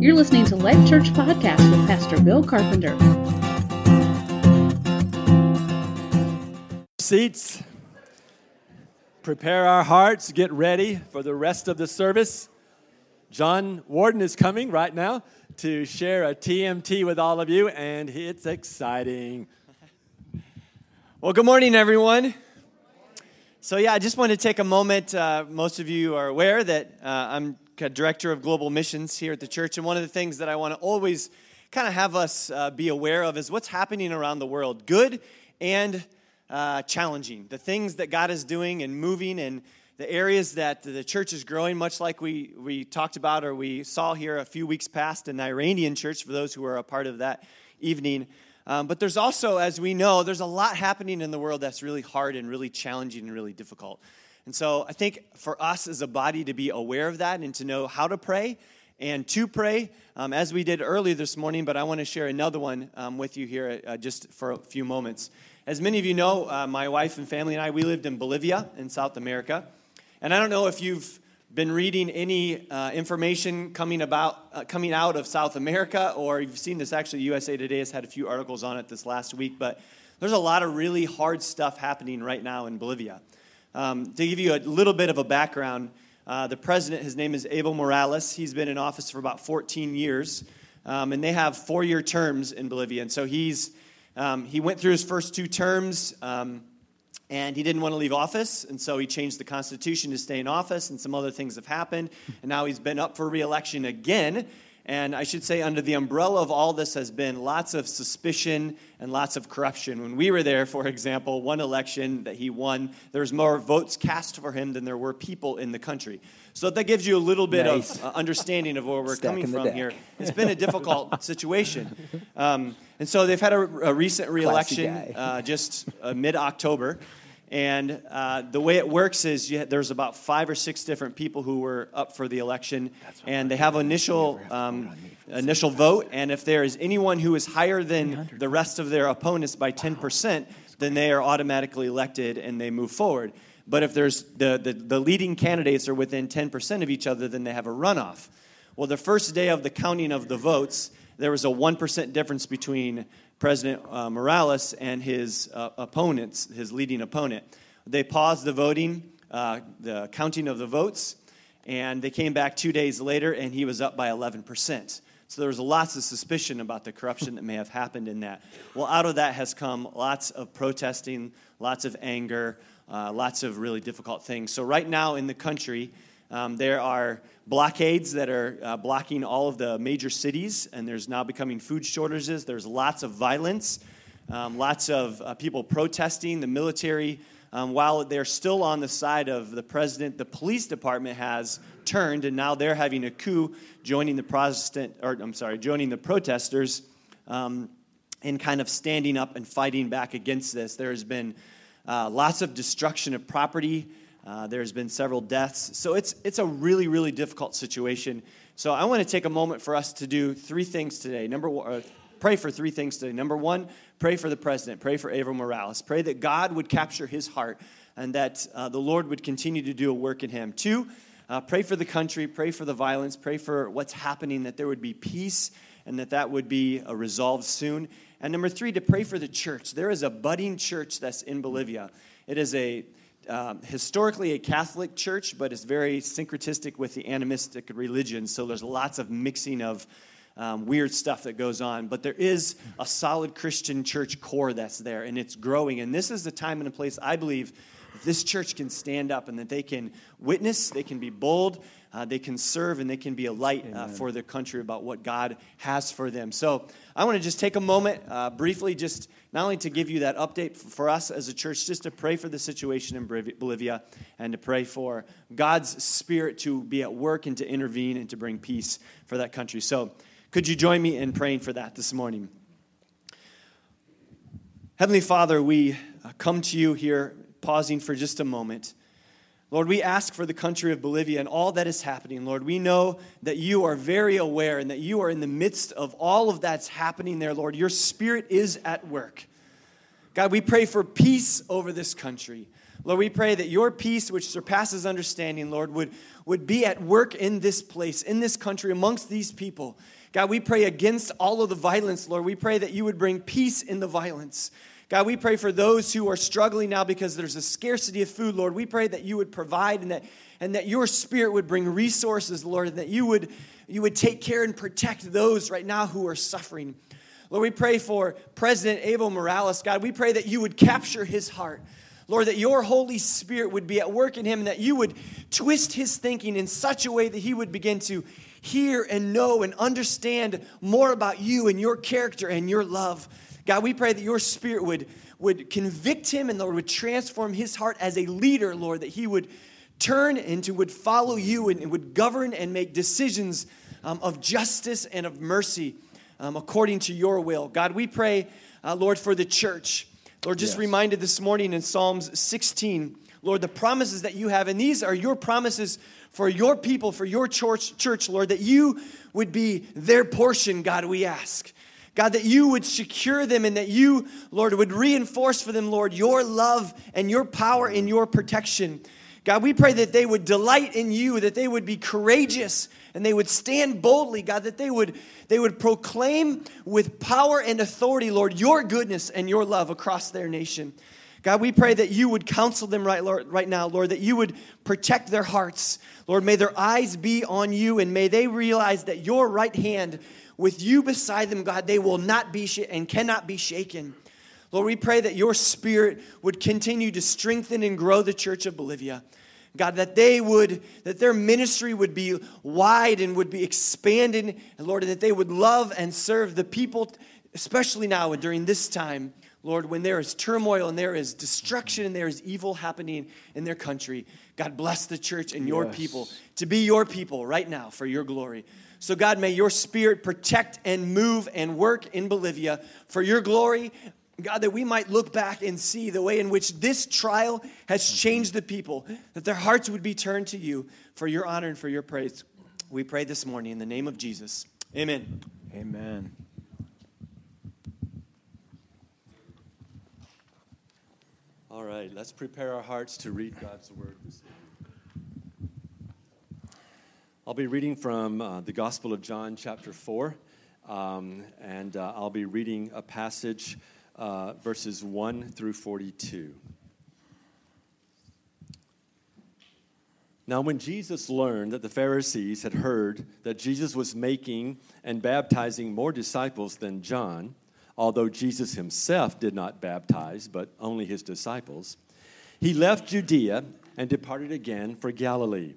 You're listening to Life Church Podcast with Pastor Bill Carpenter. Seats. Prepare our hearts, get ready for the rest of the service. John Warden is coming right now to share a TMT with all of you, and it's exciting. Well, good morning, everyone. So, yeah, I just want to take a moment. Uh, most of you are aware that uh, I'm director of global missions here at the church. And one of the things that I want to always kind of have us uh, be aware of is what's happening around the world, good and uh, challenging. The things that God is doing and moving, and the areas that the church is growing, much like we, we talked about or we saw here a few weeks past in the Iranian church, for those who are a part of that evening. Um, but there's also, as we know, there's a lot happening in the world that's really hard and really challenging and really difficult. And so I think for us as a body to be aware of that and to know how to pray and to pray, um, as we did earlier this morning, but I want to share another one um, with you here uh, just for a few moments. As many of you know, uh, my wife and family and I, we lived in Bolivia in South America. And I don't know if you've been reading any uh, information coming about uh, coming out of South America, or you've seen this. Actually, USA Today has had a few articles on it this last week. But there's a lot of really hard stuff happening right now in Bolivia. Um, to give you a little bit of a background, uh, the president, his name is Evo Morales. He's been in office for about 14 years, um, and they have four year terms in Bolivia. And so he's, um, he went through his first two terms, um, and he didn't want to leave office, and so he changed the Constitution to stay in office, and some other things have happened. And now he's been up for reelection again. And I should say, under the umbrella of all this has been lots of suspicion and lots of corruption. When we were there, for example, one election that he won, there was more votes cast for him than there were people in the country. So that gives you a little bit nice. of uh, understanding of where we're coming from deck. here. It's been a difficult situation. Um, and so they've had a, a recent reelection uh, just uh, mid October. And uh, the way it works is you, there's about five or six different people who were up for the election, and they have initial um, initial vote. And if there is anyone who is higher than the rest of their opponents by 10%, then they are automatically elected and they move forward. But if there's the, the, the leading candidates are within 10% of each other, then they have a runoff. Well, the first day of the counting of the votes, there was a 1% difference between President uh, Morales and his uh, opponents, his leading opponent. They paused the voting, uh, the counting of the votes, and they came back two days later, and he was up by 11%. So there was lots of suspicion about the corruption that may have happened in that. Well, out of that has come lots of protesting, lots of anger, uh, lots of really difficult things. So right now in the country, um, there are blockades that are uh, blocking all of the major cities, and there's now becoming food shortages. There's lots of violence, um, lots of uh, people protesting. The military, um, while they're still on the side of the president, the police department has turned, and now they're having a coup, joining the Protestant, or I'm sorry, joining the protesters, um, and kind of standing up and fighting back against this. There has been uh, lots of destruction of property. Uh, there's been several deaths. So it's, it's a really, really difficult situation. So I want to take a moment for us to do three things today. Number one, uh, pray for three things today. Number one, pray for the president. Pray for Evo Morales. Pray that God would capture his heart and that uh, the Lord would continue to do a work in him. Two, uh, pray for the country. Pray for the violence. Pray for what's happening, that there would be peace and that that would be uh, resolved soon. And number three, to pray for the church. There is a budding church that's in Bolivia. It is a um, historically a Catholic church, but it's very syncretistic with the animistic religion. So there's lots of mixing of um, weird stuff that goes on. But there is a solid Christian church core that's there, and it's growing. And this is the time and a place I believe this church can stand up and that they can witness, they can be bold, uh, they can serve, and they can be a light uh, for their country about what God has for them. So I want to just take a moment, uh, briefly, just not only to give you that update for us as a church, just to pray for the situation in Bolivia and to pray for God's Spirit to be at work and to intervene and to bring peace for that country. So, could you join me in praying for that this morning? Heavenly Father, we uh, come to you here, pausing for just a moment. Lord, we ask for the country of Bolivia and all that is happening. Lord, we know that you are very aware and that you are in the midst of all of that's happening there, Lord. Your spirit is at work. God, we pray for peace over this country. Lord, we pray that your peace, which surpasses understanding, Lord, would, would be at work in this place, in this country, amongst these people. God, we pray against all of the violence, Lord. We pray that you would bring peace in the violence. God, we pray for those who are struggling now because there's a scarcity of food, Lord. We pray that you would provide and that, and that your spirit would bring resources, Lord, and that you would, you would take care and protect those right now who are suffering. Lord, we pray for President Evo Morales, God. We pray that you would capture his heart. Lord, that your Holy Spirit would be at work in him and that you would twist his thinking in such a way that he would begin to hear and know and understand more about you and your character and your love. God, we pray that your spirit would, would convict him and Lord would transform his heart as a leader, Lord, that he would turn into, would follow you and, and would govern and make decisions um, of justice and of mercy um, according to your will. God, we pray, uh, Lord, for the church. Lord, just yes. reminded this morning in Psalms 16, Lord, the promises that you have, and these are your promises for your people, for your church, church, Lord, that you would be their portion, God, we ask. God, that you would secure them and that you, Lord, would reinforce for them, Lord, your love and your power and your protection. God, we pray that they would delight in you, that they would be courageous and they would stand boldly, God, that they would, they would proclaim with power and authority, Lord, your goodness and your love across their nation. God, we pray that you would counsel them right, Lord, right now, Lord, that you would protect their hearts. Lord, may their eyes be on you and may they realize that your right hand, with you beside them, God, they will not be sh- and cannot be shaken. Lord, we pray that your spirit would continue to strengthen and grow the church of Bolivia. God, that they would, that their ministry would be wide and would be expanded, and Lord, that they would love and serve the people, especially now and during this time, Lord, when there is turmoil and there is destruction and there is evil happening in their country. God, bless the church and your yes. people to be your people right now for your glory. So, God, may your spirit protect and move and work in Bolivia for your glory God, that we might look back and see the way in which this trial has changed the people, that their hearts would be turned to you for your honor and for your praise. We pray this morning in the name of Jesus. Amen. Amen. All right, let's prepare our hearts to read God's word this morning. I'll be reading from uh, the Gospel of John, chapter 4, um, and uh, I'll be reading a passage uh, verses 1 through 42. Now, when Jesus learned that the Pharisees had heard that Jesus was making and baptizing more disciples than John, although Jesus himself did not baptize, but only his disciples, he left Judea and departed again for Galilee.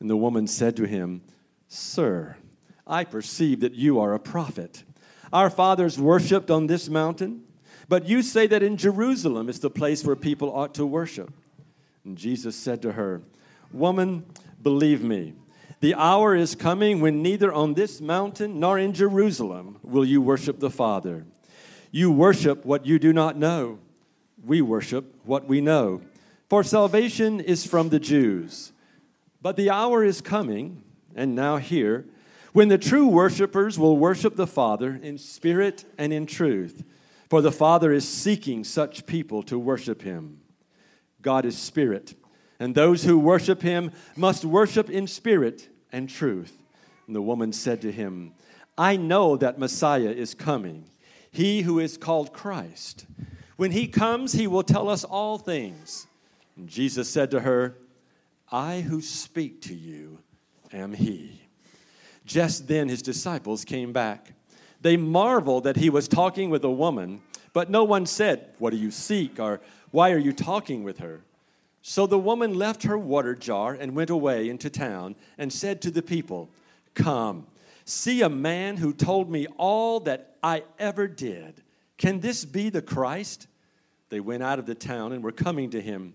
And the woman said to him, Sir, I perceive that you are a prophet. Our fathers worshipped on this mountain, but you say that in Jerusalem is the place where people ought to worship. And Jesus said to her, Woman, believe me, the hour is coming when neither on this mountain nor in Jerusalem will you worship the Father. You worship what you do not know. We worship what we know. For salvation is from the Jews. But the hour is coming, and now here, when the true worshipers will worship the Father in spirit and in truth. For the Father is seeking such people to worship him. God is spirit, and those who worship him must worship in spirit and truth. And the woman said to him, I know that Messiah is coming, he who is called Christ. When he comes, he will tell us all things. And Jesus said to her, I who speak to you am he. Just then his disciples came back. They marveled that he was talking with a woman, but no one said, What do you seek? or Why are you talking with her? So the woman left her water jar and went away into town and said to the people, Come, see a man who told me all that I ever did. Can this be the Christ? They went out of the town and were coming to him.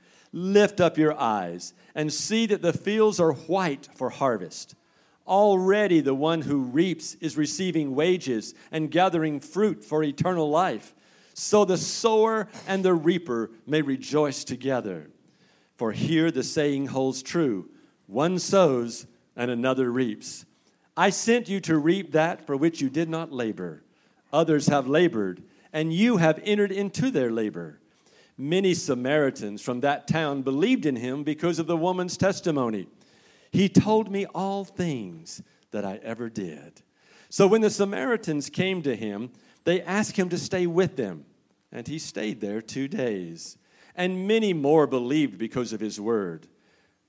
Lift up your eyes and see that the fields are white for harvest. Already the one who reaps is receiving wages and gathering fruit for eternal life. So the sower and the reaper may rejoice together. For here the saying holds true one sows and another reaps. I sent you to reap that for which you did not labor. Others have labored, and you have entered into their labor. Many Samaritans from that town believed in him because of the woman's testimony. He told me all things that I ever did. So when the Samaritans came to him, they asked him to stay with them, and he stayed there two days. And many more believed because of his word.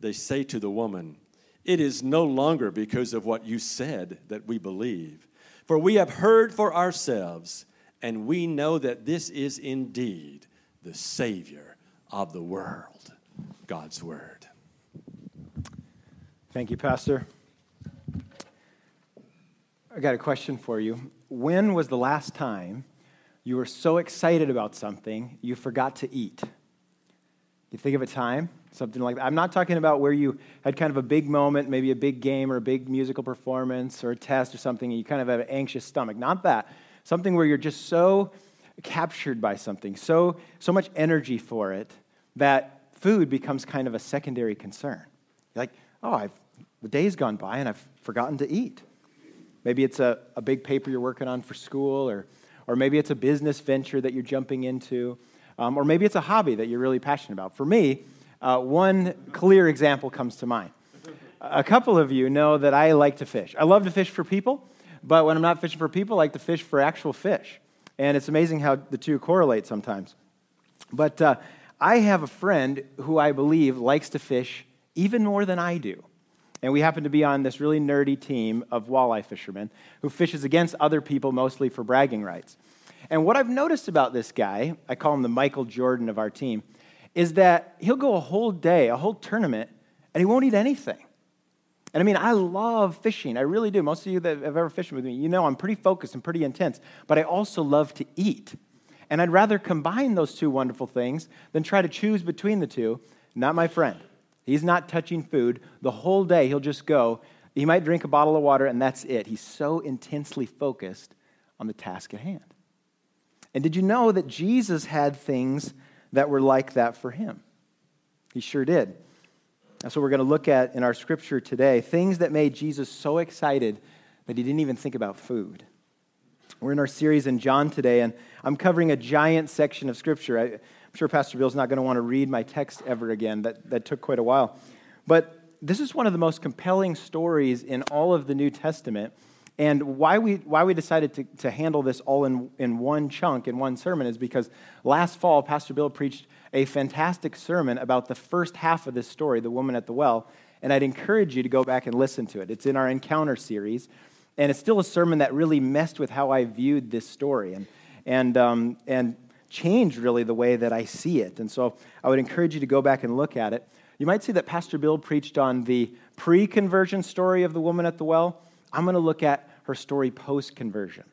They say to the woman, It is no longer because of what you said that we believe, for we have heard for ourselves, and we know that this is indeed the Savior of the world. God's Word. Thank you, Pastor. I got a question for you. When was the last time you were so excited about something you forgot to eat? You think of a time, something like that. I'm not talking about where you had kind of a big moment, maybe a big game or a big musical performance or a test or something, and you kind of have an anxious stomach. Not that. Something where you're just so captured by something, so, so much energy for it, that food becomes kind of a secondary concern. You're like, oh, I've, the day's gone by and I've forgotten to eat. Maybe it's a, a big paper you're working on for school, or, or maybe it's a business venture that you're jumping into, um, or maybe it's a hobby that you're really passionate about. For me, uh, one clear example comes to mind. A couple of you know that I like to fish. I love to fish for people, but when I'm not fishing for people, I like to fish for actual fish. And it's amazing how the two correlate sometimes. But uh, I have a friend who I believe likes to fish even more than I do. And we happen to be on this really nerdy team of walleye fishermen who fishes against other people mostly for bragging rights. And what I've noticed about this guy, I call him the Michael Jordan of our team, is that he'll go a whole day, a whole tournament, and he won't eat anything. And I mean, I love fishing. I really do. Most of you that have ever fished with me, you know I'm pretty focused and pretty intense, but I also love to eat. And I'd rather combine those two wonderful things than try to choose between the two. Not my friend. He's not touching food. The whole day, he'll just go. He might drink a bottle of water, and that's it. He's so intensely focused on the task at hand. And did you know that Jesus had things that were like that for him? He sure did. That's what we're going to look at in our scripture today things that made Jesus so excited that he didn't even think about food. We're in our series in John today, and I'm covering a giant section of scripture. I, am sure Pastor Bill's not going to want to read my text ever again. That, that took quite a while. But this is one of the most compelling stories in all of the New Testament. And why we, why we decided to, to handle this all in, in one chunk, in one sermon, is because last fall, Pastor Bill preached a fantastic sermon about the first half of this story, the woman at the well. And I'd encourage you to go back and listen to it. It's in our Encounter series. And it's still a sermon that really messed with how I viewed this story and, and, um, and changed really the way that I see it. And so I would encourage you to go back and look at it. You might see that Pastor Bill preached on the pre conversion story of the woman at the well. I'm going to look at her story post conversion.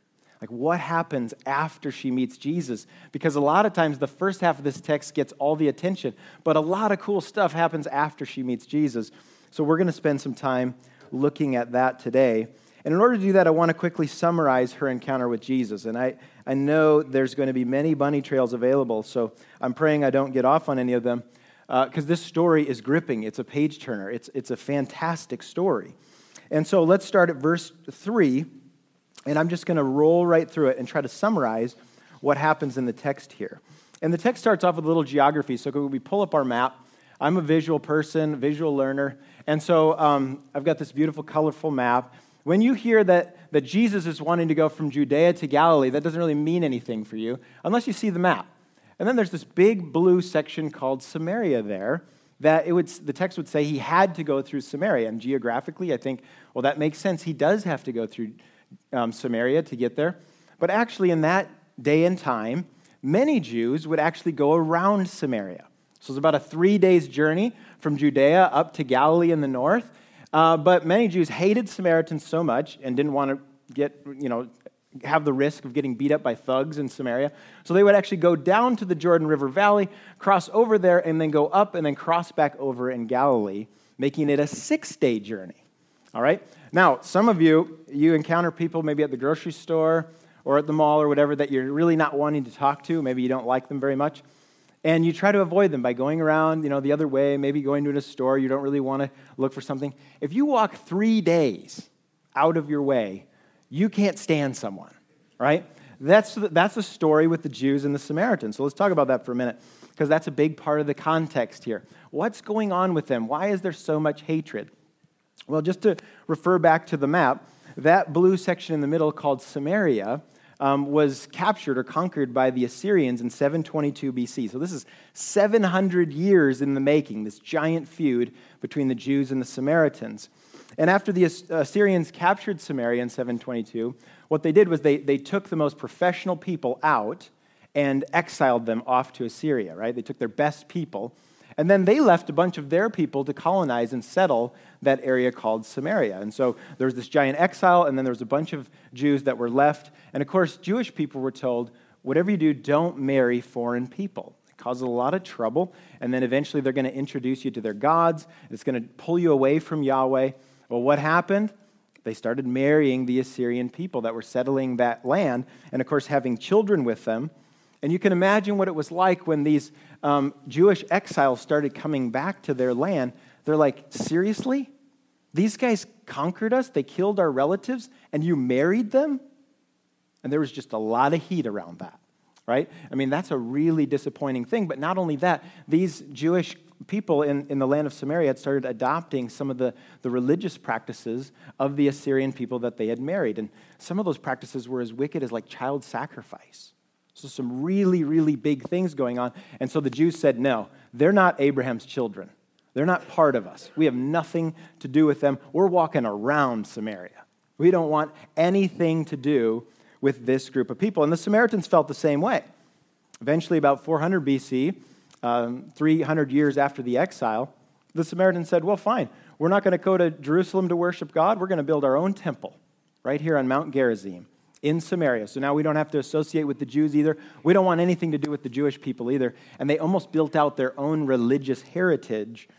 Like what happens after she meets Jesus? Because a lot of times the first half of this text gets all the attention, but a lot of cool stuff happens after she meets Jesus. So we're going to spend some time looking at that today. And in order to do that, I want to quickly summarize her encounter with Jesus. And I, I know there's going to be many bunny trails available, so I'm praying I don't get off on any of them because uh, this story is gripping. It's a page turner, it's, it's a fantastic story. And so let's start at verse 3, and I'm just going to roll right through it and try to summarize what happens in the text here. And the text starts off with a little geography. So we pull up our map. I'm a visual person, visual learner. And so um, I've got this beautiful, colorful map. When you hear that, that Jesus is wanting to go from Judea to Galilee, that doesn't really mean anything for you unless you see the map. And then there's this big blue section called Samaria there that it would, the text would say he had to go through Samaria. And geographically, I think, well, that makes sense. He does have to go through um, Samaria to get there. But actually, in that day and time, many Jews would actually go around Samaria. So it's about a three days journey from Judea up to Galilee in the north. Uh, but many Jews hated Samaritans so much and didn't want to get, you know, have the risk of getting beat up by thugs in Samaria. So they would actually go down to the Jordan River Valley, cross over there, and then go up and then cross back over in Galilee, making it a six day journey. All right? Now, some of you, you encounter people maybe at the grocery store or at the mall or whatever that you're really not wanting to talk to. Maybe you don't like them very much. And you try to avoid them by going around, you know, the other way, maybe going to a store. You don't really want to look for something. If you walk three days out of your way you can't stand someone, right? That's the, that's the story with the Jews and the Samaritans. So let's talk about that for a minute, because that's a big part of the context here. What's going on with them? Why is there so much hatred? Well, just to refer back to the map, that blue section in the middle called Samaria um, was captured or conquered by the Assyrians in 722 BC. So this is 700 years in the making, this giant feud between the Jews and the Samaritans. And after the Assyrians captured Samaria in 722, what they did was they, they took the most professional people out and exiled them off to Assyria, right? They took their best people. And then they left a bunch of their people to colonize and settle that area called Samaria. And so there was this giant exile, and then there was a bunch of Jews that were left. And of course, Jewish people were told, whatever you do, don't marry foreign people. It causes a lot of trouble. And then eventually they're going to introduce you to their gods. It's going to pull you away from Yahweh. Well, what happened? They started marrying the Assyrian people that were settling that land, and of course, having children with them. And you can imagine what it was like when these um, Jewish exiles started coming back to their land. They're like, seriously? These guys conquered us, they killed our relatives, and you married them? And there was just a lot of heat around that, right? I mean, that's a really disappointing thing. But not only that, these Jewish people in, in the land of Samaria had started adopting some of the, the religious practices of the Assyrian people that they had married. And some of those practices were as wicked as like child sacrifice. So, some really, really big things going on. And so the Jews said, no, they're not Abraham's children. They're not part of us. We have nothing to do with them. We're walking around Samaria. We don't want anything to do with this group of people. And the Samaritans felt the same way. Eventually, about 400 BC, um, 300 years after the exile, the Samaritans said, Well, fine, we're not going to go to Jerusalem to worship God. We're going to build our own temple right here on Mount Gerizim in Samaria. So now we don't have to associate with the Jews either. We don't want anything to do with the Jewish people either. And they almost built out their own religious heritage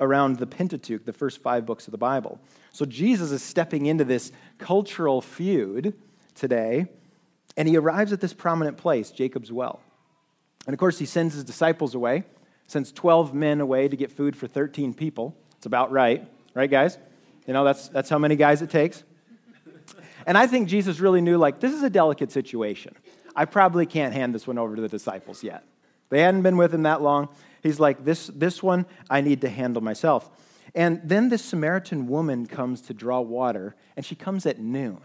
around the Pentateuch, the first five books of the Bible. So Jesus is stepping into this cultural feud today, and he arrives at this prominent place, Jacob's Well. And of course, he sends his disciples away, sends 12 men away to get food for 13 people. It's about right, right, guys? You know, that's, that's how many guys it takes. And I think Jesus really knew, like, this is a delicate situation. I probably can't hand this one over to the disciples yet. They hadn't been with him that long. He's like, this, this one I need to handle myself. And then this Samaritan woman comes to draw water, and she comes at noon.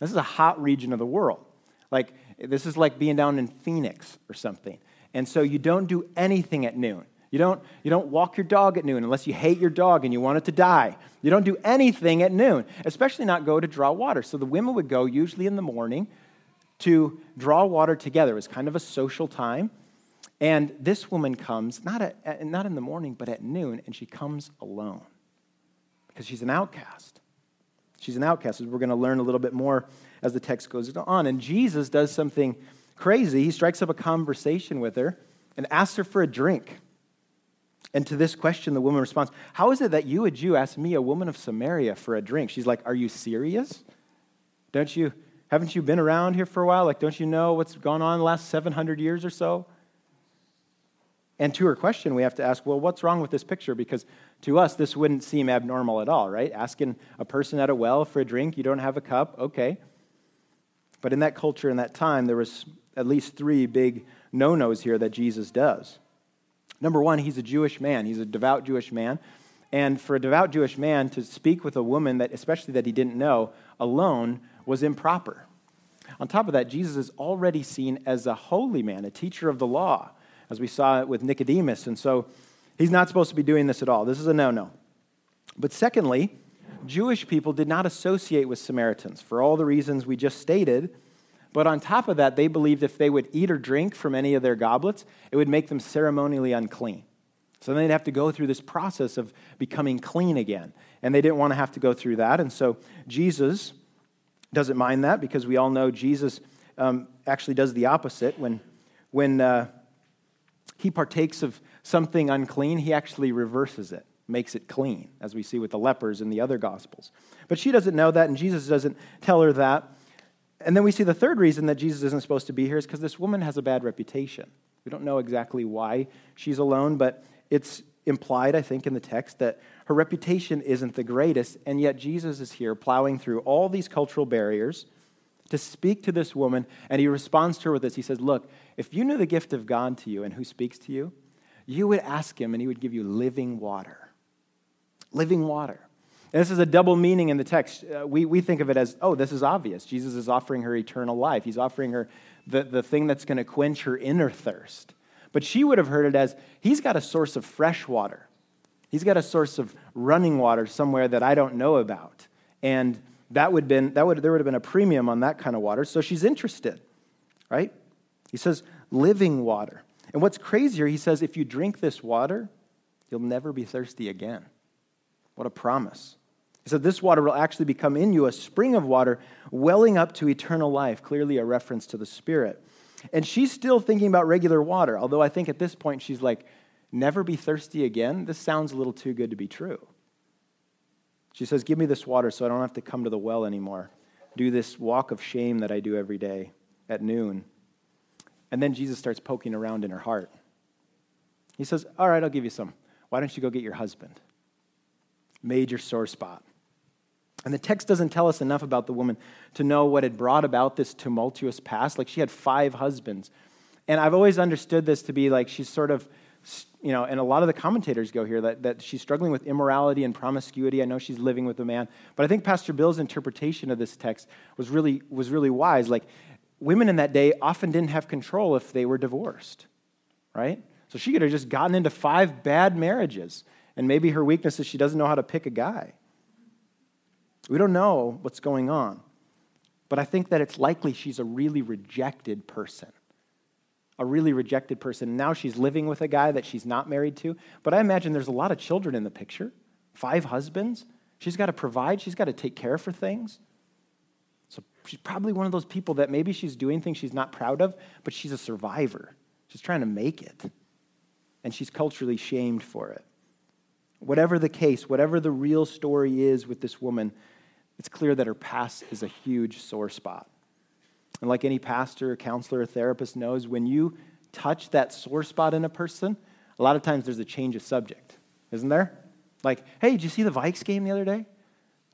This is a hot region of the world. Like, this is like being down in Phoenix or something. And so you don't do anything at noon. You don't, you don't walk your dog at noon unless you hate your dog and you want it to die. You don't do anything at noon, especially not go to draw water. So the women would go usually in the morning to draw water together. It was kind of a social time. And this woman comes, not, at, not in the morning, but at noon, and she comes alone because she's an outcast. She's an outcast, as we're going to learn a little bit more as the text goes on. And Jesus does something crazy. He strikes up a conversation with her and asks her for a drink. And to this question, the woman responds, How is it that you, a Jew, ask me, a woman of Samaria, for a drink? She's like, Are you serious? Don't you, haven't you been around here for a while? Like, don't you know what's gone on the last 700 years or so? And to her question, we have to ask, well, what's wrong with this picture? Because to us, this wouldn't seem abnormal at all, right? Asking a person at a well for a drink, you don't have a cup, okay. But in that culture, in that time, there was at least three big no nos here that Jesus does. Number one, he's a Jewish man, he's a devout Jewish man. And for a devout Jewish man to speak with a woman that, especially that he didn't know, alone was improper. On top of that, Jesus is already seen as a holy man, a teacher of the law as we saw it with Nicodemus. And so he's not supposed to be doing this at all. This is a no no. But secondly, Jewish people did not associate with Samaritans for all the reasons we just stated. But on top of that, they believed if they would eat or drink from any of their goblets, it would make them ceremonially unclean. So then they'd have to go through this process of becoming clean again. And they didn't want to have to go through that. And so Jesus doesn't mind that because we all know Jesus um, actually does the opposite. When, when uh, he partakes of something unclean, he actually reverses it, makes it clean, as we see with the lepers in the other gospels. But she doesn't know that, and Jesus doesn't tell her that. And then we see the third reason that Jesus isn't supposed to be here is because this woman has a bad reputation. We don't know exactly why she's alone, but it's implied, I think, in the text that her reputation isn't the greatest, and yet Jesus is here plowing through all these cultural barriers to speak to this woman, and he responds to her with this. He says, Look, if you knew the gift of God to you and who speaks to you, you would ask him, and he would give you living water. Living water. And this is a double meaning in the text. Uh, we, we think of it as, oh, this is obvious. Jesus is offering her eternal life. He's offering her the, the thing that's going to quench her inner thirst. But she would have heard it as, he's got a source of fresh water. He's got a source of running water somewhere that I don't know about. And that would been that would there would have been a premium on that kind of water. So she's interested, right? He says living water. And what's crazier, he says, if you drink this water, you'll never be thirsty again. What a promise. He This water will actually become in you a spring of water welling up to eternal life, clearly a reference to the Spirit. And she's still thinking about regular water, although I think at this point she's like, Never be thirsty again? This sounds a little too good to be true. She says, Give me this water so I don't have to come to the well anymore. Do this walk of shame that I do every day at noon. And then Jesus starts poking around in her heart. He says, All right, I'll give you some. Why don't you go get your husband? Major sore spot. And the text doesn't tell us enough about the woman to know what had brought about this tumultuous past. Like she had five husbands. And I've always understood this to be like she's sort of you know, and a lot of the commentators go here that, that she's struggling with immorality and promiscuity. I know she's living with a man. But I think Pastor Bill's interpretation of this text was really, was really wise. Like, women in that day often didn't have control if they were divorced, right? So she could have just gotten into five bad marriages. And maybe her weakness is she doesn't know how to pick a guy. We don't know what's going on. But I think that it's likely she's a really rejected person a really rejected person. Now she's living with a guy that she's not married to. But I imagine there's a lot of children in the picture, five husbands. She's got to provide, she's got to take care for things. So she's probably one of those people that maybe she's doing things she's not proud of, but she's a survivor. She's trying to make it. And she's culturally shamed for it. Whatever the case, whatever the real story is with this woman, it's clear that her past is a huge sore spot. And like any pastor, counselor, or therapist knows, when you touch that sore spot in a person, a lot of times there's a change of subject, isn't there? Like, hey, did you see the Vikes game the other day?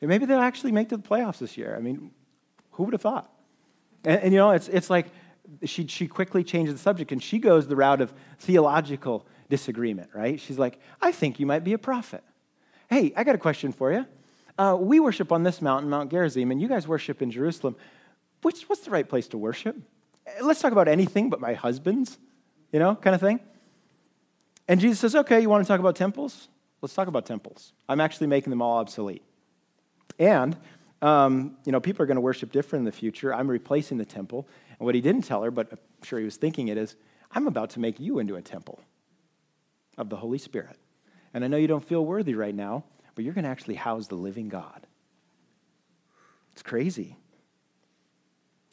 maybe they'll actually make to the playoffs this year. I mean, who would have thought? And, and, you know, it's, it's like she, she quickly changes the subject and she goes the route of theological disagreement, right? She's like, I think you might be a prophet. Hey, I got a question for you. Uh, we worship on this mountain, Mount Gerizim, and you guys worship in Jerusalem. Which, what's the right place to worship? Let's talk about anything but my husband's, you know, kind of thing. And Jesus says, okay, you want to talk about temples? Let's talk about temples. I'm actually making them all obsolete. And, um, you know, people are going to worship different in the future. I'm replacing the temple. And what he didn't tell her, but I'm sure he was thinking it, is I'm about to make you into a temple of the Holy Spirit. And I know you don't feel worthy right now, but you're going to actually house the living God. It's crazy.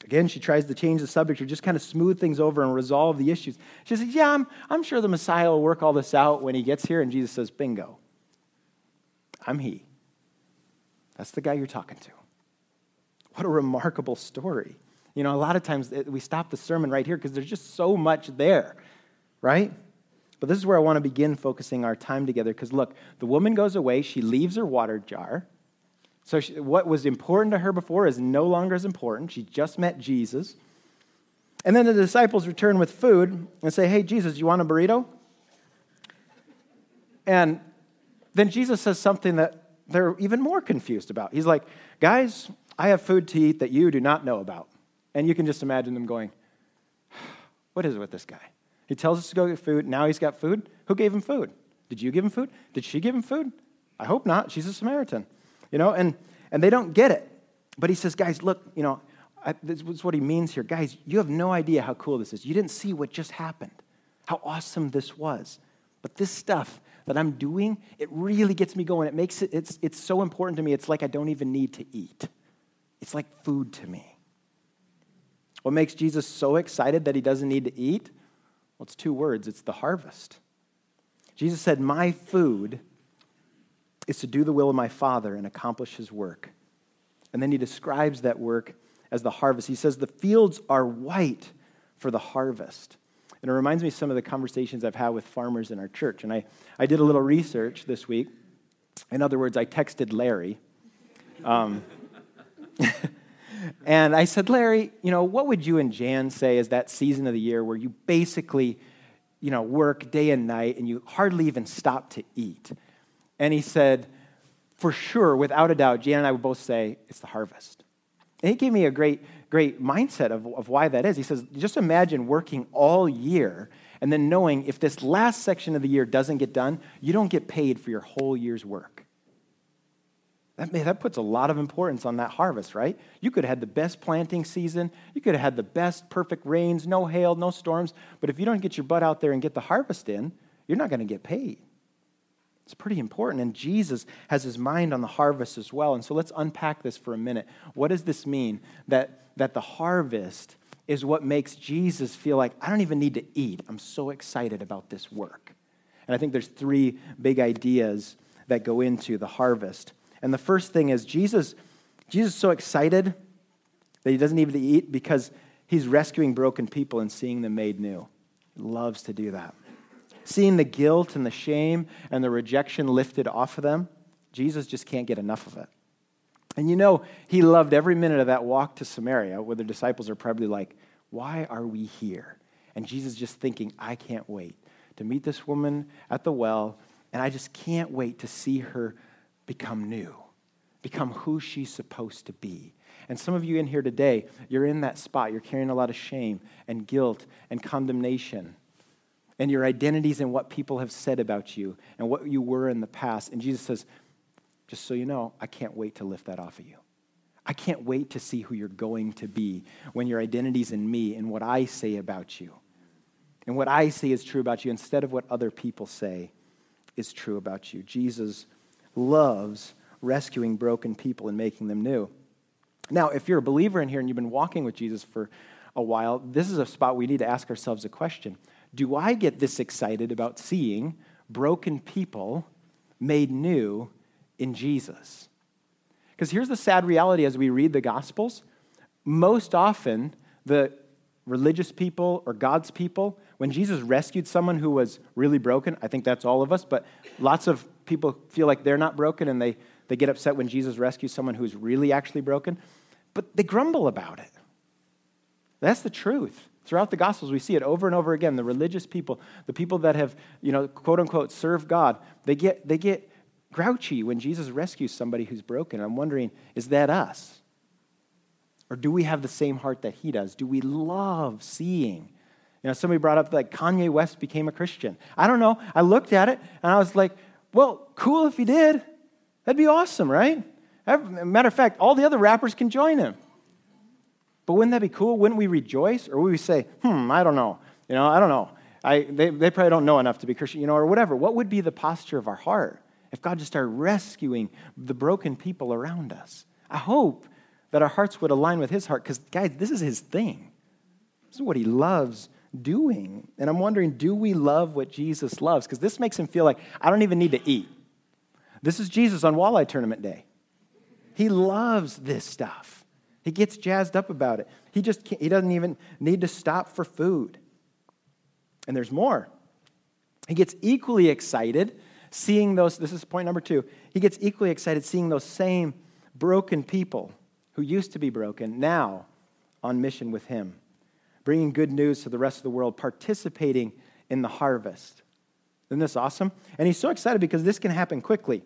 Again, she tries to change the subject or just kind of smooth things over and resolve the issues. She says, Yeah, I'm, I'm sure the Messiah will work all this out when he gets here. And Jesus says, Bingo. I'm he. That's the guy you're talking to. What a remarkable story. You know, a lot of times eh, we stop the sermon right here because there's just so much there, right? But this is where I want to begin focusing our time together because look, the woman goes away, she leaves her water jar. So, she, what was important to her before is no longer as important. She just met Jesus. And then the disciples return with food and say, Hey, Jesus, you want a burrito? And then Jesus says something that they're even more confused about. He's like, Guys, I have food to eat that you do not know about. And you can just imagine them going, What is it with this guy? He tells us to go get food. Now he's got food. Who gave him food? Did you give him food? Did she give him food? I hope not. She's a Samaritan. You know, and, and they don't get it. But he says, guys, look, you know, I, this is what he means here. Guys, you have no idea how cool this is. You didn't see what just happened, how awesome this was. But this stuff that I'm doing, it really gets me going. It makes it, it's, it's so important to me. It's like I don't even need to eat. It's like food to me. What makes Jesus so excited that he doesn't need to eat? Well, it's two words it's the harvest. Jesus said, My food is to do the will of my Father and accomplish his work. And then he describes that work as the harvest. He says, The fields are white for the harvest. And it reminds me of some of the conversations I've had with farmers in our church. And I, I did a little research this week. In other words, I texted Larry. Um, And I said, Larry, you know, what would you and Jan say is that season of the year where you basically, you know, work day and night and you hardly even stop to eat? And he said, for sure, without a doubt, Jan and I would both say it's the harvest. And he gave me a great, great mindset of, of why that is. He says, just imagine working all year and then knowing if this last section of the year doesn't get done, you don't get paid for your whole year's work. That, that puts a lot of importance on that harvest, right? You could have had the best planting season. You could have had the best perfect rains, no hail, no storms. But if you don't get your butt out there and get the harvest in, you're not going to get paid. It's pretty important. And Jesus has his mind on the harvest as well. And so let's unpack this for a minute. What does this mean? That, that the harvest is what makes Jesus feel like, I don't even need to eat. I'm so excited about this work. And I think there's three big ideas that go into the harvest. And the first thing is Jesus, Jesus is so excited that he doesn't even eat because he's rescuing broken people and seeing them made new. He loves to do that. Seeing the guilt and the shame and the rejection lifted off of them, Jesus just can't get enough of it. And you know, he loved every minute of that walk to Samaria, where the disciples are probably like, Why are we here? And Jesus just thinking, I can't wait to meet this woman at the well, and I just can't wait to see her become new, become who she's supposed to be. And some of you in here today, you're in that spot. You're carrying a lot of shame and guilt and condemnation. And your identities and what people have said about you and what you were in the past. And Jesus says, just so you know, I can't wait to lift that off of you. I can't wait to see who you're going to be when your identity's in me and what I say about you. And what I say is true about you instead of what other people say is true about you. Jesus loves rescuing broken people and making them new. Now, if you're a believer in here and you've been walking with Jesus for a while, this is a spot we need to ask ourselves a question Do I get this excited about seeing broken people made new in Jesus? Because here's the sad reality as we read the Gospels most often, the religious people or God's people, when Jesus rescued someone who was really broken, I think that's all of us, but lots of people feel like they're not broken and they, they get upset when Jesus rescues someone who's really actually broken, but they grumble about it. That's the truth. Throughout the Gospels, we see it over and over again. The religious people, the people that have, you know, quote unquote, served God, they get, they get grouchy when Jesus rescues somebody who's broken. I'm wondering, is that us? Or do we have the same heart that he does? Do we love seeing? You know, somebody brought up like Kanye West became a Christian. I don't know. I looked at it and I was like, well, cool if he did. That'd be awesome, right? Matter of fact, all the other rappers can join him. But wouldn't that be cool? Wouldn't we rejoice? Or would we say, hmm, I don't know. You know, I don't know. I, they, they probably don't know enough to be Christian, you know, or whatever. What would be the posture of our heart if God just started rescuing the broken people around us? I hope that our hearts would align with His heart because, guys, this is His thing. This is what He loves doing. And I'm wondering, do we love what Jesus loves? Because this makes Him feel like I don't even need to eat. This is Jesus on walleye tournament day. He loves this stuff. He gets jazzed up about it. He just he doesn't even need to stop for food. And there's more. He gets equally excited seeing those, this is point number two. He gets equally excited seeing those same broken people who used to be broken now on mission with him, bringing good news to the rest of the world, participating in the harvest. Isn't this awesome? And he's so excited because this can happen quickly.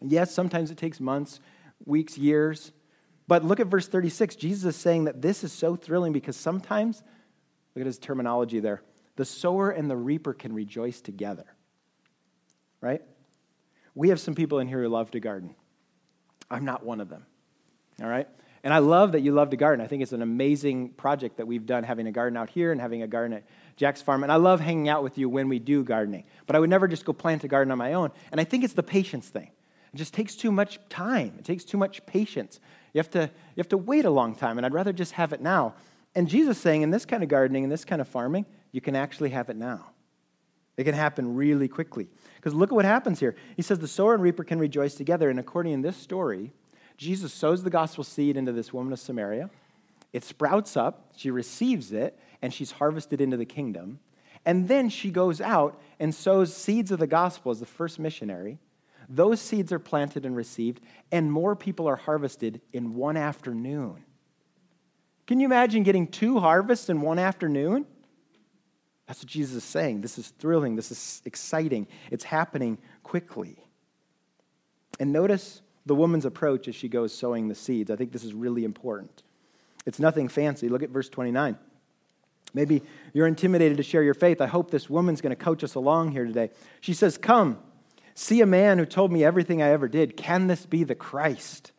Yes, sometimes it takes months, weeks, years. But look at verse 36. Jesus is saying that this is so thrilling because sometimes, look at his terminology there, the sower and the reaper can rejoice together. Right? We have some people in here who love to garden. I'm not one of them. All right? And I love that you love to garden. I think it's an amazing project that we've done, having a garden out here and having a garden at Jack's farm. And I love hanging out with you when we do gardening. But I would never just go plant a garden on my own. And I think it's the patience thing. It just takes too much time. It takes too much patience. You have to, you have to wait a long time, and I'd rather just have it now. And Jesus saying, in this kind of gardening, in this kind of farming, you can actually have it now. It can happen really quickly. Because look at what happens here. He says the sower and reaper can rejoice together. And according to this story, Jesus sows the gospel seed into this woman of Samaria. It sprouts up, she receives it, and she's harvested into the kingdom. And then she goes out and sows seeds of the gospel as the first missionary. Those seeds are planted and received, and more people are harvested in one afternoon. Can you imagine getting two harvests in one afternoon? That's what Jesus is saying. This is thrilling. This is exciting. It's happening quickly. And notice the woman's approach as she goes sowing the seeds. I think this is really important. It's nothing fancy. Look at verse 29. Maybe you're intimidated to share your faith. I hope this woman's going to coach us along here today. She says, Come, see a man who told me everything I ever did. Can this be the Christ?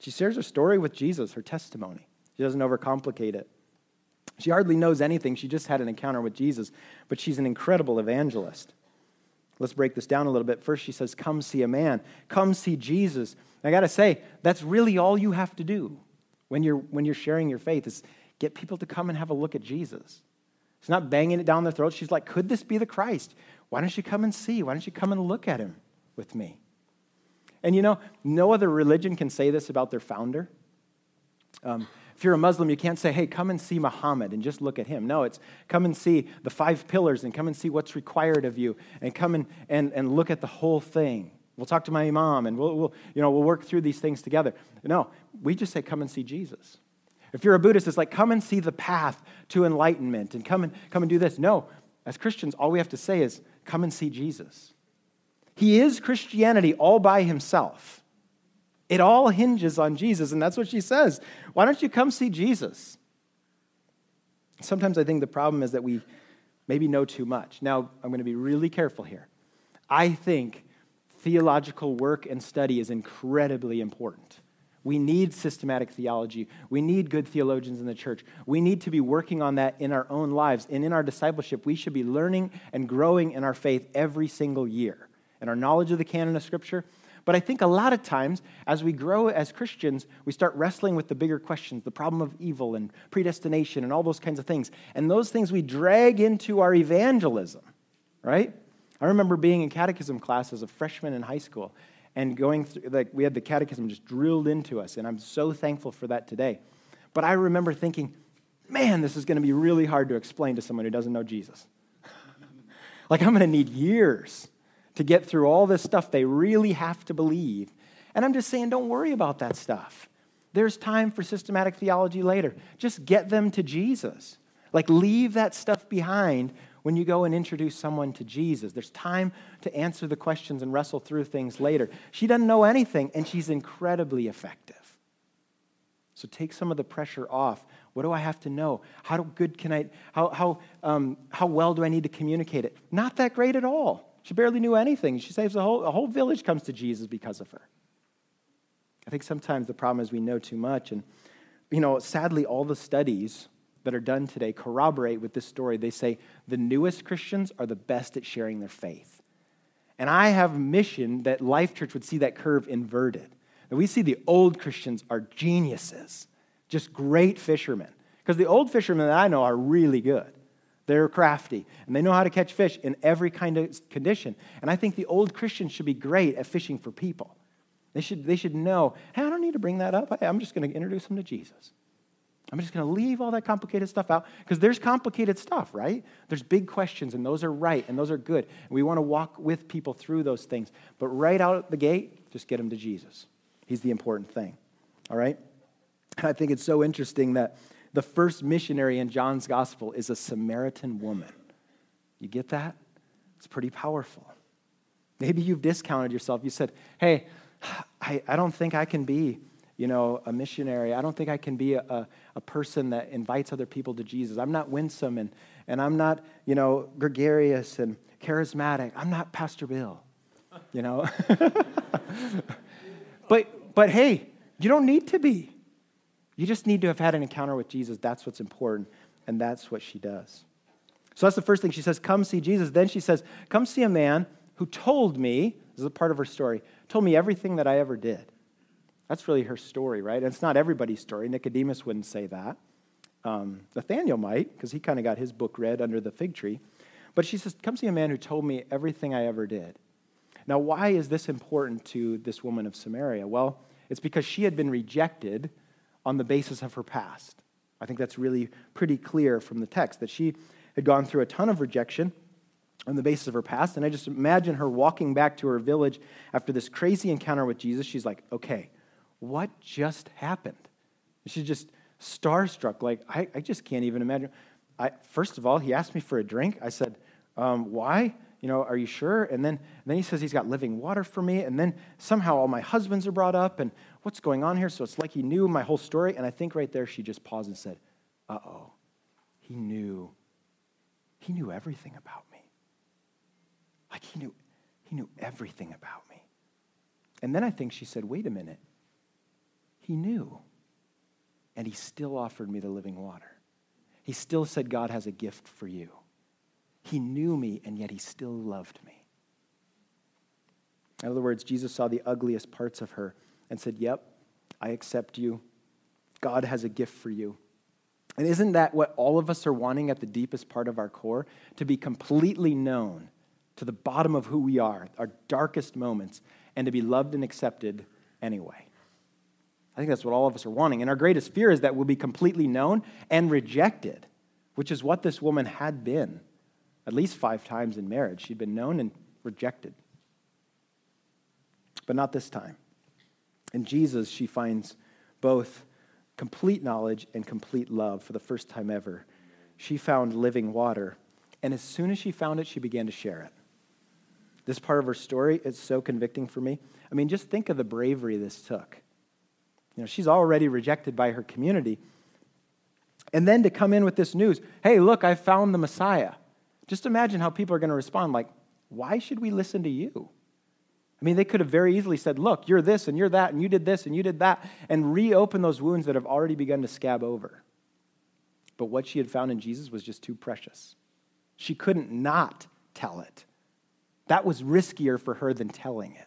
She shares her story with Jesus, her testimony. She doesn't overcomplicate it. She hardly knows anything. She just had an encounter with Jesus, but she's an incredible evangelist. Let's break this down a little bit. First, she says, Come see a man, come see Jesus. I got to say, that's really all you have to do when you're, when you're sharing your faith is get people to come and have a look at Jesus. It's not banging it down their throat. She's like, Could this be the Christ? Why don't you come and see? Why don't you come and look at him with me? And you know, no other religion can say this about their founder. Um, if you're a Muslim, you can't say, hey, come and see Muhammad and just look at him. No, it's come and see the five pillars and come and see what's required of you and come and, and, and look at the whole thing. We'll talk to my imam and we'll, we'll, you know, we'll work through these things together. No, we just say, come and see Jesus. If you're a Buddhist, it's like, come and see the path to enlightenment and come and, come and do this. No, as Christians, all we have to say is, come and see Jesus. He is Christianity all by himself. It all hinges on Jesus, and that's what she says. Why don't you come see Jesus? Sometimes I think the problem is that we maybe know too much. Now, I'm going to be really careful here. I think theological work and study is incredibly important. We need systematic theology. We need good theologians in the church. We need to be working on that in our own lives. And in our discipleship, we should be learning and growing in our faith every single year. And our knowledge of the canon of Scripture, but I think a lot of times, as we grow as Christians, we start wrestling with the bigger questions the problem of evil and predestination and all those kinds of things. And those things we drag into our evangelism, right? I remember being in catechism class as a freshman in high school and going through, like, we had the catechism just drilled into us, and I'm so thankful for that today. But I remember thinking, man, this is going to be really hard to explain to someone who doesn't know Jesus. like, I'm going to need years to get through all this stuff they really have to believe. And I'm just saying, don't worry about that stuff. There's time for systematic theology later. Just get them to Jesus. Like, leave that stuff behind when you go and introduce someone to Jesus. There's time to answer the questions and wrestle through things later. She doesn't know anything, and she's incredibly effective. So take some of the pressure off. What do I have to know? How good can I, how, how, um, how well do I need to communicate it? Not that great at all. She barely knew anything. She saves a whole, a whole village comes to Jesus because of her. I think sometimes the problem is we know too much. And, you know, sadly, all the studies that are done today corroborate with this story. They say the newest Christians are the best at sharing their faith. And I have a mission that Life Church would see that curve inverted. That we see the old Christians are geniuses, just great fishermen. Because the old fishermen that I know are really good. They're crafty and they know how to catch fish in every kind of condition. And I think the old Christians should be great at fishing for people. They should, they should know, hey, I don't need to bring that up. I'm just going to introduce them to Jesus. I'm just going to leave all that complicated stuff out because there's complicated stuff, right? There's big questions, and those are right and those are good. And we want to walk with people through those things. But right out the gate, just get them to Jesus. He's the important thing, all right? And I think it's so interesting that the first missionary in John's gospel is a Samaritan woman. You get that? It's pretty powerful. Maybe you've discounted yourself. You said, hey, I, I don't think I can be, you know, a missionary. I don't think I can be a, a, a person that invites other people to Jesus. I'm not winsome and, and I'm not, you know, gregarious and charismatic. I'm not Pastor Bill, you know. but, but hey, you don't need to be. You just need to have had an encounter with Jesus. That's what's important, and that's what she does. So that's the first thing. She says, Come see Jesus. Then she says, Come see a man who told me, this is a part of her story, told me everything that I ever did. That's really her story, right? And it's not everybody's story. Nicodemus wouldn't say that. Um, Nathaniel might, because he kind of got his book read under the fig tree. But she says, Come see a man who told me everything I ever did. Now, why is this important to this woman of Samaria? Well, it's because she had been rejected on the basis of her past. I think that's really pretty clear from the text that she had gone through a ton of rejection on the basis of her past. And I just imagine her walking back to her village after this crazy encounter with Jesus. She's like, okay, what just happened? She's just starstruck. Like, I, I just can't even imagine. I, first of all, he asked me for a drink. I said, um, why? You know, are you sure? And then, and then he says he's got living water for me. And then somehow all my husbands are brought up. And what's going on here? So it's like he knew my whole story. And I think right there she just paused and said, uh oh, he knew. He knew everything about me. Like he knew, he knew everything about me. And then I think she said, wait a minute. He knew. And he still offered me the living water. He still said, God has a gift for you. He knew me, and yet he still loved me. In other words, Jesus saw the ugliest parts of her and said, Yep, I accept you. God has a gift for you. And isn't that what all of us are wanting at the deepest part of our core? To be completely known to the bottom of who we are, our darkest moments, and to be loved and accepted anyway. I think that's what all of us are wanting. And our greatest fear is that we'll be completely known and rejected, which is what this woman had been at least five times in marriage. She'd been known and rejected. But not this time. In Jesus, she finds both complete knowledge and complete love for the first time ever. She found living water, and as soon as she found it, she began to share it. This part of her story is so convicting for me. I mean, just think of the bravery this took. You know, she's already rejected by her community. And then to come in with this news hey, look, I found the Messiah. Just imagine how people are going to respond like, why should we listen to you? I mean, they could have very easily said, look, you're this and you're that, and you did this and you did that, and reopen those wounds that have already begun to scab over. But what she had found in Jesus was just too precious. She couldn't not tell it. That was riskier for her than telling it.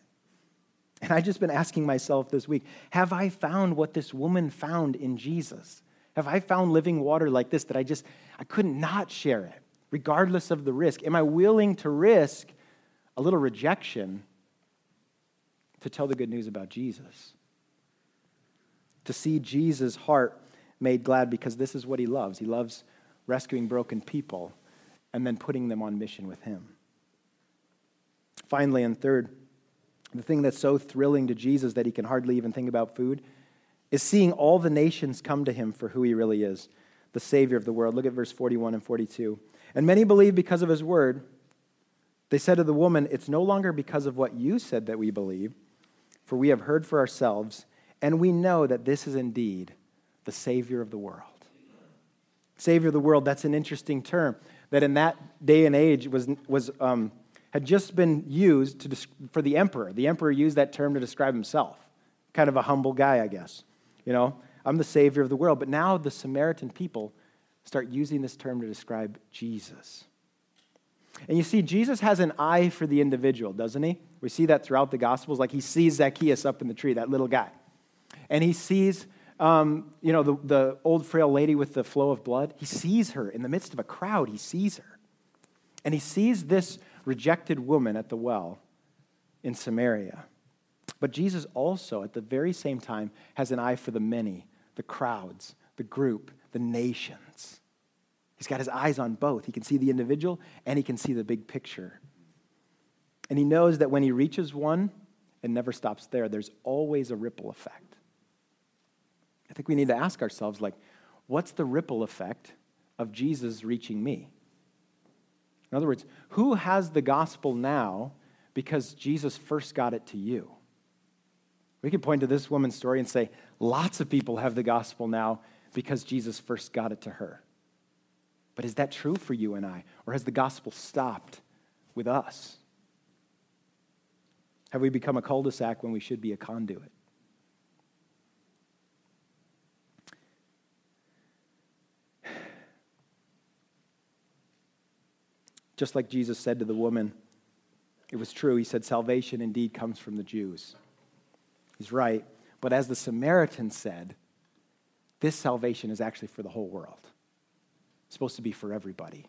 And I've just been asking myself this week have I found what this woman found in Jesus? Have I found living water like this that I just, I couldn't not share it, regardless of the risk? Am I willing to risk a little rejection to tell the good news about Jesus? To see Jesus' heart made glad because this is what he loves. He loves rescuing broken people and then putting them on mission with him. Finally, and third, the thing that's so thrilling to Jesus that he can hardly even think about food is seeing all the nations come to him for who he really is. the Savior of the world. Look at verse 41 and 42. And many believe because of his word. They said to the woman, It's no longer because of what you said that we believe, for we have heard for ourselves, and we know that this is indeed the Savior of the world. Savior of the world, that's an interesting term that in that day and age was, was, um, had just been used to, for the emperor. The emperor used that term to describe himself. Kind of a humble guy, I guess. You know, I'm the Savior of the world. But now the Samaritan people start using this term to describe Jesus. And you see, Jesus has an eye for the individual, doesn't he? We see that throughout the Gospels. Like he sees Zacchaeus up in the tree, that little guy. And he sees, um, you know, the, the old frail lady with the flow of blood. He sees her in the midst of a crowd. He sees her. And he sees this rejected woman at the well in Samaria. But Jesus also, at the very same time, has an eye for the many, the crowds, the group, the nations. He's got his eyes on both. He can see the individual and he can see the big picture. And he knows that when he reaches one, it never stops there. There's always a ripple effect. I think we need to ask ourselves, like, what's the ripple effect of Jesus reaching me? In other words, who has the gospel now because Jesus first got it to you? We could point to this woman's story and say, lots of people have the gospel now because Jesus first got it to her. But is that true for you and I? Or has the gospel stopped with us? Have we become a cul de sac when we should be a conduit? Just like Jesus said to the woman, it was true. He said, Salvation indeed comes from the Jews. He's right. But as the Samaritan said, this salvation is actually for the whole world. Supposed to be for everybody.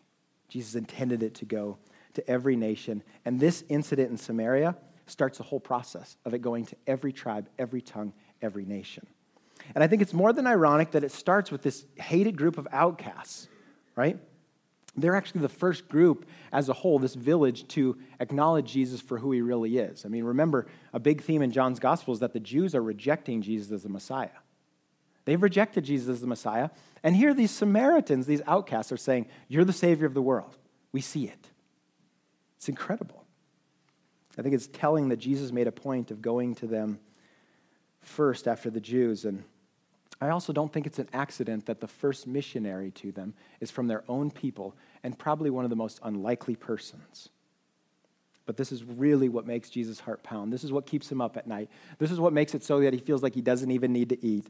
Jesus intended it to go to every nation. And this incident in Samaria starts the whole process of it going to every tribe, every tongue, every nation. And I think it's more than ironic that it starts with this hated group of outcasts, right? They're actually the first group as a whole, this village, to acknowledge Jesus for who he really is. I mean, remember, a big theme in John's gospel is that the Jews are rejecting Jesus as the Messiah. They've rejected Jesus as the Messiah. And here, these Samaritans, these outcasts, are saying, You're the Savior of the world. We see it. It's incredible. I think it's telling that Jesus made a point of going to them first after the Jews. And I also don't think it's an accident that the first missionary to them is from their own people and probably one of the most unlikely persons. But this is really what makes Jesus' heart pound. This is what keeps him up at night. This is what makes it so that he feels like he doesn't even need to eat.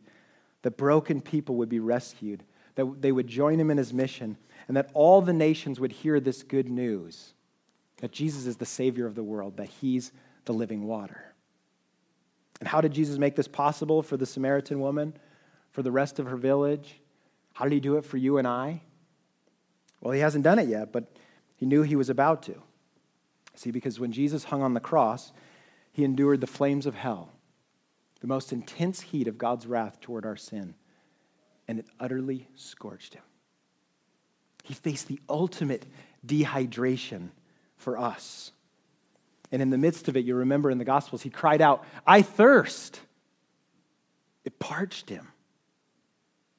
That broken people would be rescued, that they would join him in his mission, and that all the nations would hear this good news that Jesus is the Savior of the world, that he's the living water. And how did Jesus make this possible for the Samaritan woman? for the rest of her village? How did he do it for you and I? Well, he hasn't done it yet, but he knew he was about to. See, because when Jesus hung on the cross, he endured the flames of hell, the most intense heat of God's wrath toward our sin, and it utterly scorched him. He faced the ultimate dehydration for us. And in the midst of it, you remember in the Gospels, he cried out, I thirst. It parched him.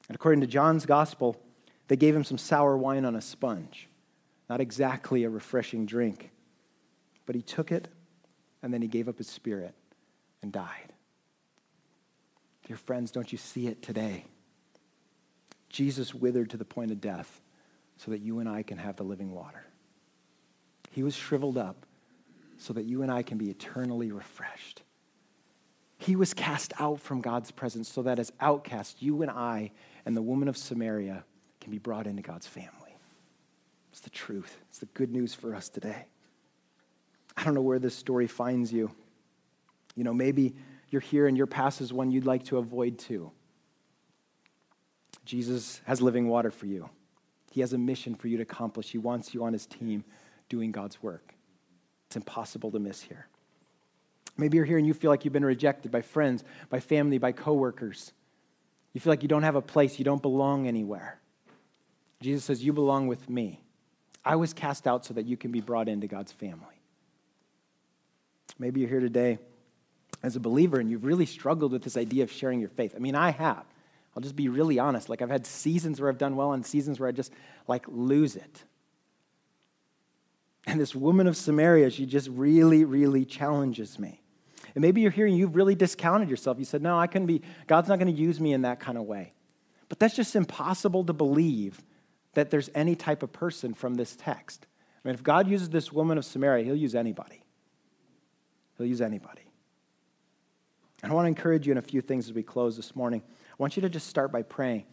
And according to John's gospel, they gave him some sour wine on a sponge. Not exactly a refreshing drink. But he took it, and then he gave up his spirit and died. Dear friends, don't you see it today? Jesus withered to the point of death so that you and I can have the living water. He was shriveled up so that you and I can be eternally refreshed. He was cast out from God's presence so that as outcasts, you and I and the woman of Samaria can be brought into God's family. It's the truth, it's the good news for us today. I don't know where this story finds you. You know, maybe you're here and your past is one you'd like to avoid too. Jesus has living water for you. He has a mission for you to accomplish. He wants you on his team doing God's work. It's impossible to miss here. Maybe you're here and you feel like you've been rejected by friends, by family, by coworkers. You feel like you don't have a place, you don't belong anywhere. Jesus says, You belong with me. I was cast out so that you can be brought into God's family. Maybe you're here today as a believer and you've really struggled with this idea of sharing your faith. I mean, I have. I'll just be really honest. Like I've had seasons where I've done well and seasons where I just like lose it. And this woman of Samaria, she just really, really challenges me. And maybe you're and you've really discounted yourself. You said, No, I couldn't be, God's not going to use me in that kind of way. But that's just impossible to believe that there's any type of person from this text. I mean, if God uses this woman of Samaria, he'll use anybody. He'll use anybody. And I want to encourage you in a few things as we close this morning. I want you to just start by praying.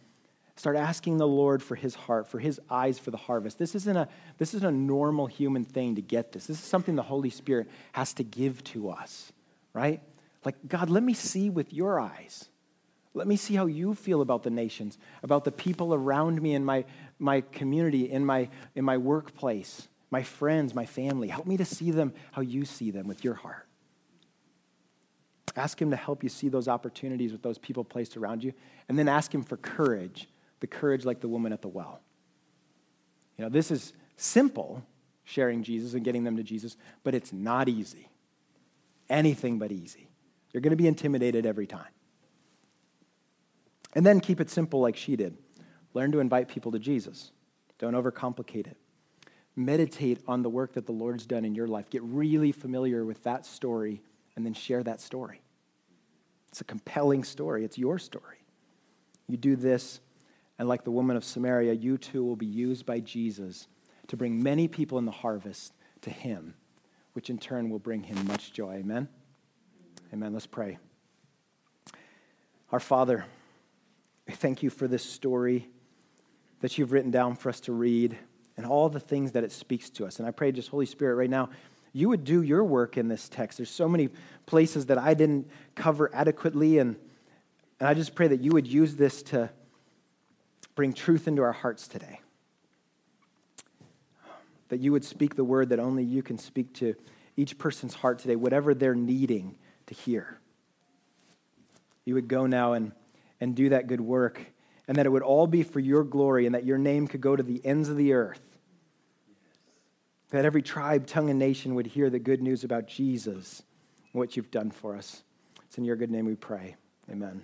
Start asking the Lord for his heart, for his eyes for the harvest. This isn't a, this isn't a normal human thing to get this. This is something the Holy Spirit has to give to us, right? Like, God, let me see with your eyes. Let me see how you feel about the nations, about the people around me in my, my community, in my, in my workplace, my friends, my family. Help me to see them how you see them with your heart. Ask Him to help you see those opportunities with those people placed around you. And then ask Him for courage, the courage like the woman at the well. You know, this is simple, sharing Jesus and getting them to Jesus, but it's not easy. Anything but easy. You're going to be intimidated every time. And then keep it simple like she did. Learn to invite people to Jesus. Don't overcomplicate it. Meditate on the work that the Lord's done in your life. Get really familiar with that story and then share that story. It's a compelling story, it's your story. You do this, and like the woman of Samaria, you too will be used by Jesus to bring many people in the harvest to Him, which in turn will bring Him much joy. Amen? Amen. Let's pray. Our Father, thank you for this story that you've written down for us to read and all the things that it speaks to us. And I pray, just Holy Spirit, right now, you would do your work in this text. There's so many places that I didn't cover adequately, and, and I just pray that you would use this to bring truth into our hearts today. That you would speak the word that only you can speak to each person's heart today, whatever they're needing to hear. You would go now and, and do that good work, and that it would all be for your glory, and that your name could go to the ends of the earth that every tribe, tongue, and nation would hear the good news about Jesus and what you've done for us. It's in your good name we pray. Amen.